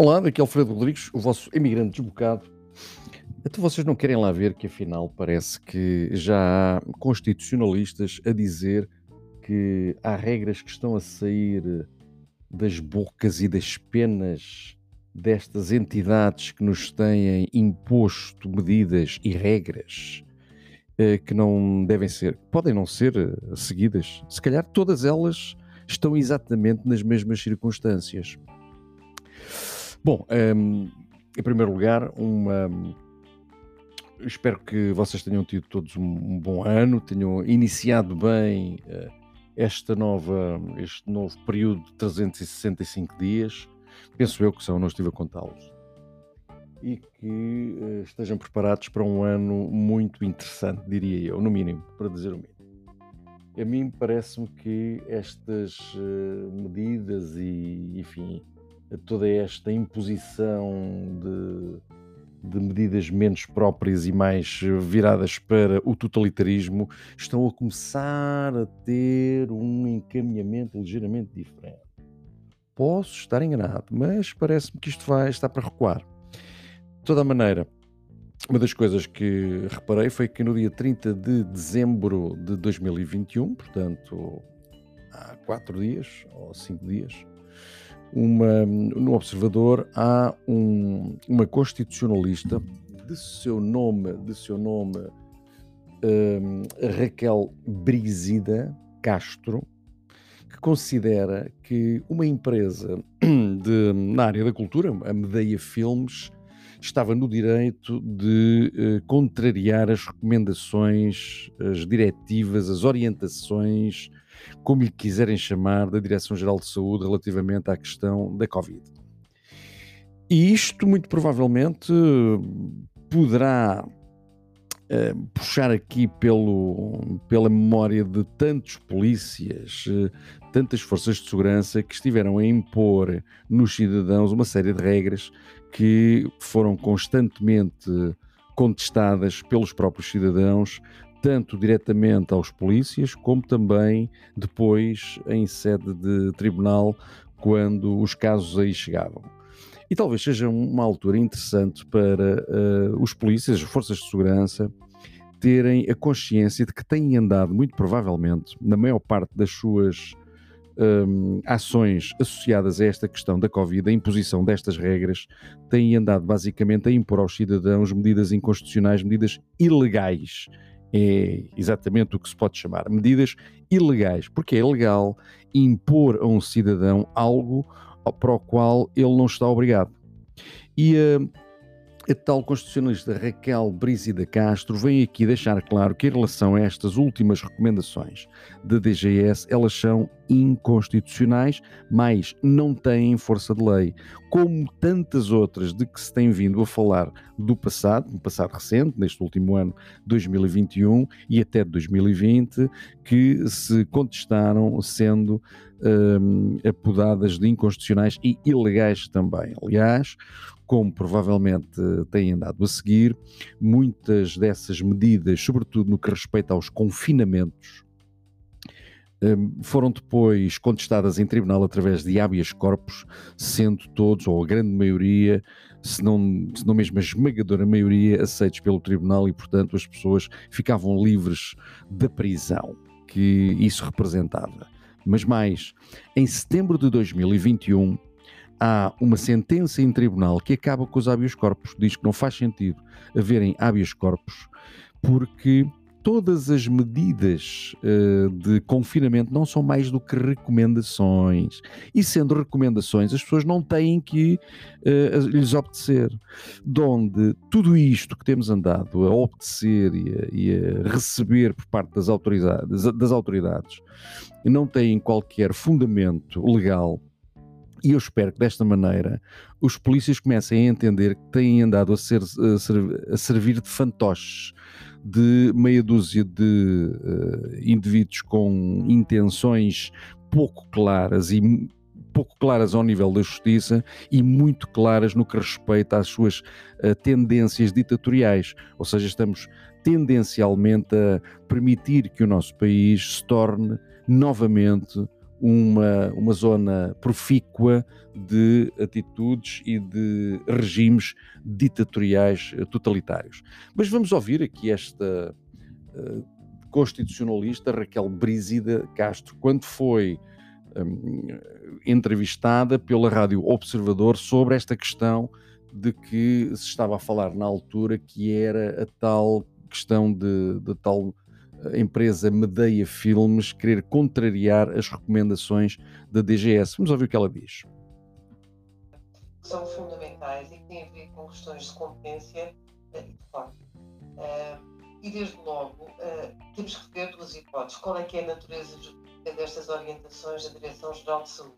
Olá, daqui é Alfredo Rodrigues, o vosso imigrante desbocado. Então vocês não querem lá ver que afinal parece que já há constitucionalistas a dizer que há regras que estão a sair das bocas e das penas destas entidades que nos têm imposto medidas e regras eh, que não devem ser, podem não ser eh, seguidas. Se calhar todas elas estão exatamente nas mesmas circunstâncias. Bom, um, em primeiro lugar, uma, espero que vocês tenham tido todos um, bom ano, tenham iniciado bem uh, esta nova, este novo período de 365 dias. Penso eu que são, não estive a contá-los. E que uh, estejam preparados para um ano muito interessante, diria eu, no mínimo, para dizer o mínimo. A mim parece-me que estas uh, medidas e, enfim, toda esta imposição de, de, medidas menos próprias e mais viradas para o totalitarismo estão a começar a ter um encaminhamento ligeiramente diferente. Posso estar enganado, mas parece-me que isto vai estar para recuar. De toda a maneira, uma das coisas que reparei foi que no dia 30 de dezembro de 2021, portanto há quatro dias ou cinco dias, uma, no Observador há um, uma constitucionalista de seu nome, de seu nome um, Raquel Brizida Castro, que considera que uma empresa de, na área da cultura, a Medeia Filmes, estava no direito de uh, contrariar as recomendações, as diretivas, as orientações como lhe quiserem chamar, da Direção-Geral de Saúde relativamente à questão da Covid. E isto, muito provavelmente, poderá uh, puxar aqui pelo, pela memória de tantos polícias, uh, tantas forças de segurança que estiveram a impor nos cidadãos uma série de regras que foram constantemente contestadas pelos próprios cidadãos tanto diretamente aos polícias, como também depois em sede de tribunal, quando os casos aí chegavam. E talvez seja uma altura interessante para uh, os polícias, as forças de segurança, terem a consciência de que têm andado, muito provavelmente, na maior parte das suas um, ações associadas a esta questão da Covid, a imposição destas regras, têm andado basicamente a impor aos cidadãos medidas inconstitucionais, medidas ilegais é exatamente o que se pode chamar medidas ilegais, porque é ilegal impor a um cidadão algo para o qual ele não está obrigado. E uh, a tal constitucionalista Raquel Brígida Castro vem aqui deixar claro que, em relação a estas últimas recomendações da DGS, elas são inconstitucionais, mas não têm força de lei, como tantas outras de que se tem vindo a falar do passado, no passado recente, neste último ano 2021 e até 2020, que se contestaram sendo um, apodadas de inconstitucionais e ilegais também. Aliás, como provavelmente têm andado a seguir, muitas dessas medidas, sobretudo no que respeita aos confinamentos, hum, foram depois contestadas em tribunal através de habeas corpus, sendo todos, ou a grande maioria, se não, se não mesmo a esmagadora maioria, aceitos pelo tribunal e, portanto, as pessoas ficavam livres da prisão que isso representava. Mas mais, em setembro de 2021, há uma sentença em tribunal que acaba com os habeas corpus, diz que não faz sentido haverem habeas corpus, porque todas as medidas uh, de confinamento não são mais do que recomendações. E sendo recomendações, as pessoas não têm que uh, lhes obedecer. Donde tudo isto que temos andado a obedecer e a, e a receber por parte das autoridades, das autoridades não têm qualquer fundamento legal e eu espero que desta maneira os polícias comecem a entender que têm andado a, ser, a, servir de fantoches de meia dúzia de uh, indivíduos com intenções pouco claras e pouco claras ao nível da justiça e muito claras no que respeita às suas uh, tendências ditatoriais. Ou seja, estamos tendencialmente a permitir que o nosso país se torne novamente uma, uma zona profícua de atitudes e de regimes ditatoriais eh, totalitários. Mas vamos ouvir aqui esta uh, constitucionalista Raquel Brízida Castro, quando foi um, entrevistada pela Rádio Observador sobre esta questão de que se estava a falar na altura que era a tal questão de, de tal empresa Medeia Filmes querer contrariar as recomendações da DGS. Vamos ouvir o que ela diz. São fundamentais e têm a ver com questões de competência eh, e de forma. Uh, e desde logo uh, temos que ver duas hipóteses. Qual é que é a natureza destas orientações da Direção-Geral de Saúde?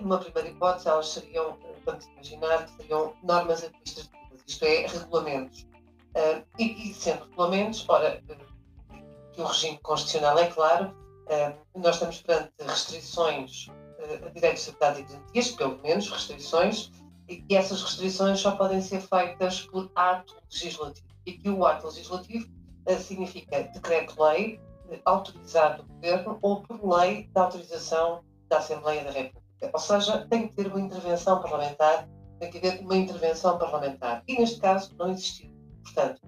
Numa primeira hipótese, elas seriam, vamos imaginar, seriam normas administrativas, isto é, regulamentos. E, e, sendo regulamentos, ora, que o regime constitucional é claro, eh, nós estamos perante restrições eh, a direitos, liberdade e garantias, pelo menos restrições, e essas restrições só podem ser feitas por ato legislativo. E aqui o ato legislativo eh, significa decreto-lei autorizado do Governo ou por lei de autorização da Assembleia da República. Ou seja, tem que ter uma intervenção parlamentar, tem que haver uma intervenção parlamentar. E neste caso não existiu. Portanto,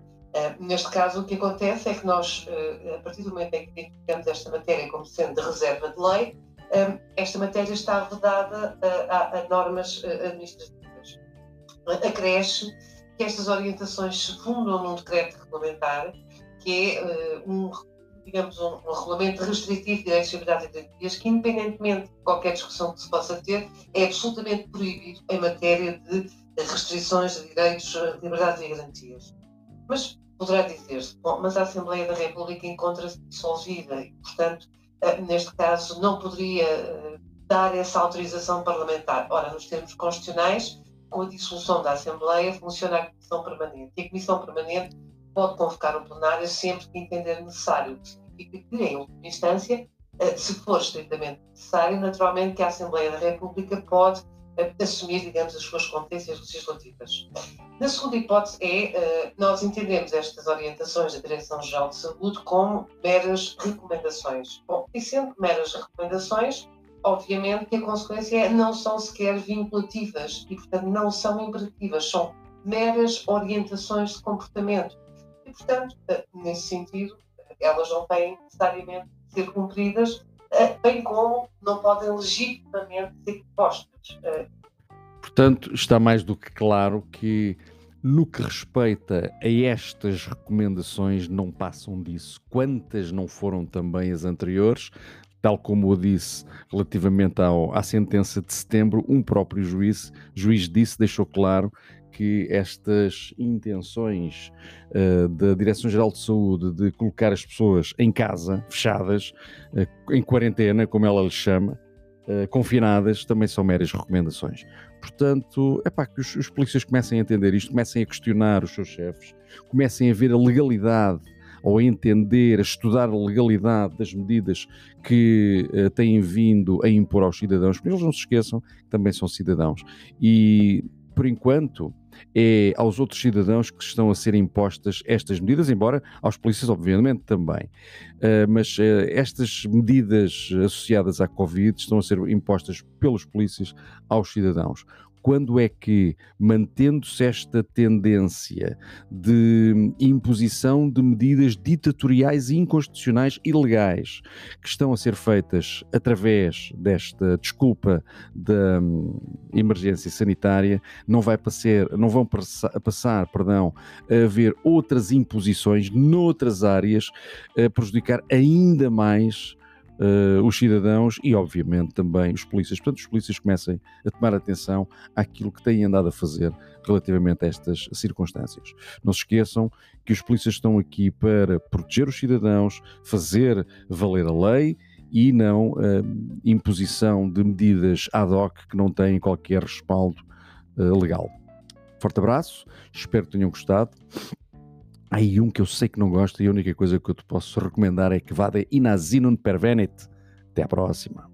neste caso, o que acontece é que nós, uh, a partir do momento em que identificamos esta matéria como sendo de reserva de lei, uh, esta matéria está vedada a, a, normas administrativas. Acresce que estas orientações se fundam num decreto regulamentar, que é um, digamos, um, um, regulamento restritivo de direitos, liberdades e garantias, que, independentemente de qualquer discussão que se possa ter, é absolutamente proibido em matéria de restrições de direitos, liberdades e garantias. Mas poderá dizer-se, bom, mas a Assembleia da República encontra-se dissolvida e, portanto, eh, neste caso, não poderia eh, dar essa autorização parlamentar. Ora, nos termos constitucionais, com a dissolução da Assembleia, funciona a Comissão Permanente. E a Comissão Permanente pode convocar um plenário sempre que entender necessário, o que significa que, em última instância, eh, se for estritamente necessário, naturalmente que a Assembleia da República pode assumir, digamos, as suas competências legislativas. Na segunda hipótese é, uh, nós entendemos estas orientações da Direção-Geral de Saúde como meras recomendações. Bom, e sendo meras recomendações, obviamente que a consequência é não são sequer vinculativas e, portanto, não são imperativas, são meras orientações de comportamento. E, portanto, uh, nesse sentido, elas não têm necessariamente de ser cumpridas bem como não podem legitimamente ser postas. Portanto, está mais do que claro que no que respeita a estas recomendações, não passam disso. Quantas não foram também as anteriores? Tal como eu disse relativamente ao, à sentença de setembro, um próprio juiz, juiz disse, deixou claro que estas intenções uh, da Direção-Geral de Saúde de colocar as pessoas em casa, fechadas, uh, em quarentena, como ela lhe chama, uh, confinadas, também são meras recomendações. Portanto, é para que os, os polícias comecem a entender isto, comecem a questionar os seus chefes, comecem a ver a legalidade ou a entender, a estudar a legalidade das medidas que uh, têm vindo a impor aos cidadãos, porque eles não se esqueçam que também são cidadãos. E, por enquanto, é aos outros cidadãos que estão a ser impostas estas medidas, embora aos polícias, obviamente, também. Uh, mas uh, estas medidas associadas à Covid estão a ser impostas pelos polícias aos cidadãos quando é que, mantendo-se esta tendência de imposição de medidas ditatoriais inconstitucionais ilegais que estão a ser feitas através desta desculpa da hum, emergência sanitária, não vai passar, não vão passar, passar, perdão, a haver outras imposições noutras áreas a prejudicar ainda mais uh, os cidadãos e, obviamente, também os polícias. Portanto, os polícias comecem a tomar atenção àquilo que têm andado a fazer relativamente a estas circunstâncias. Não se esqueçam que os polícias estão aqui para proteger os cidadãos, fazer valer a lei e não uh, imposição de medidas ad hoc que não têm qualquer respaldo uh, legal. Forte abraço, espero que tenham gostado. Aí um que eu sei que não gosta e a única coisa que eu te posso recomendar é que vá de Inazinun Pervenet. Até à próxima.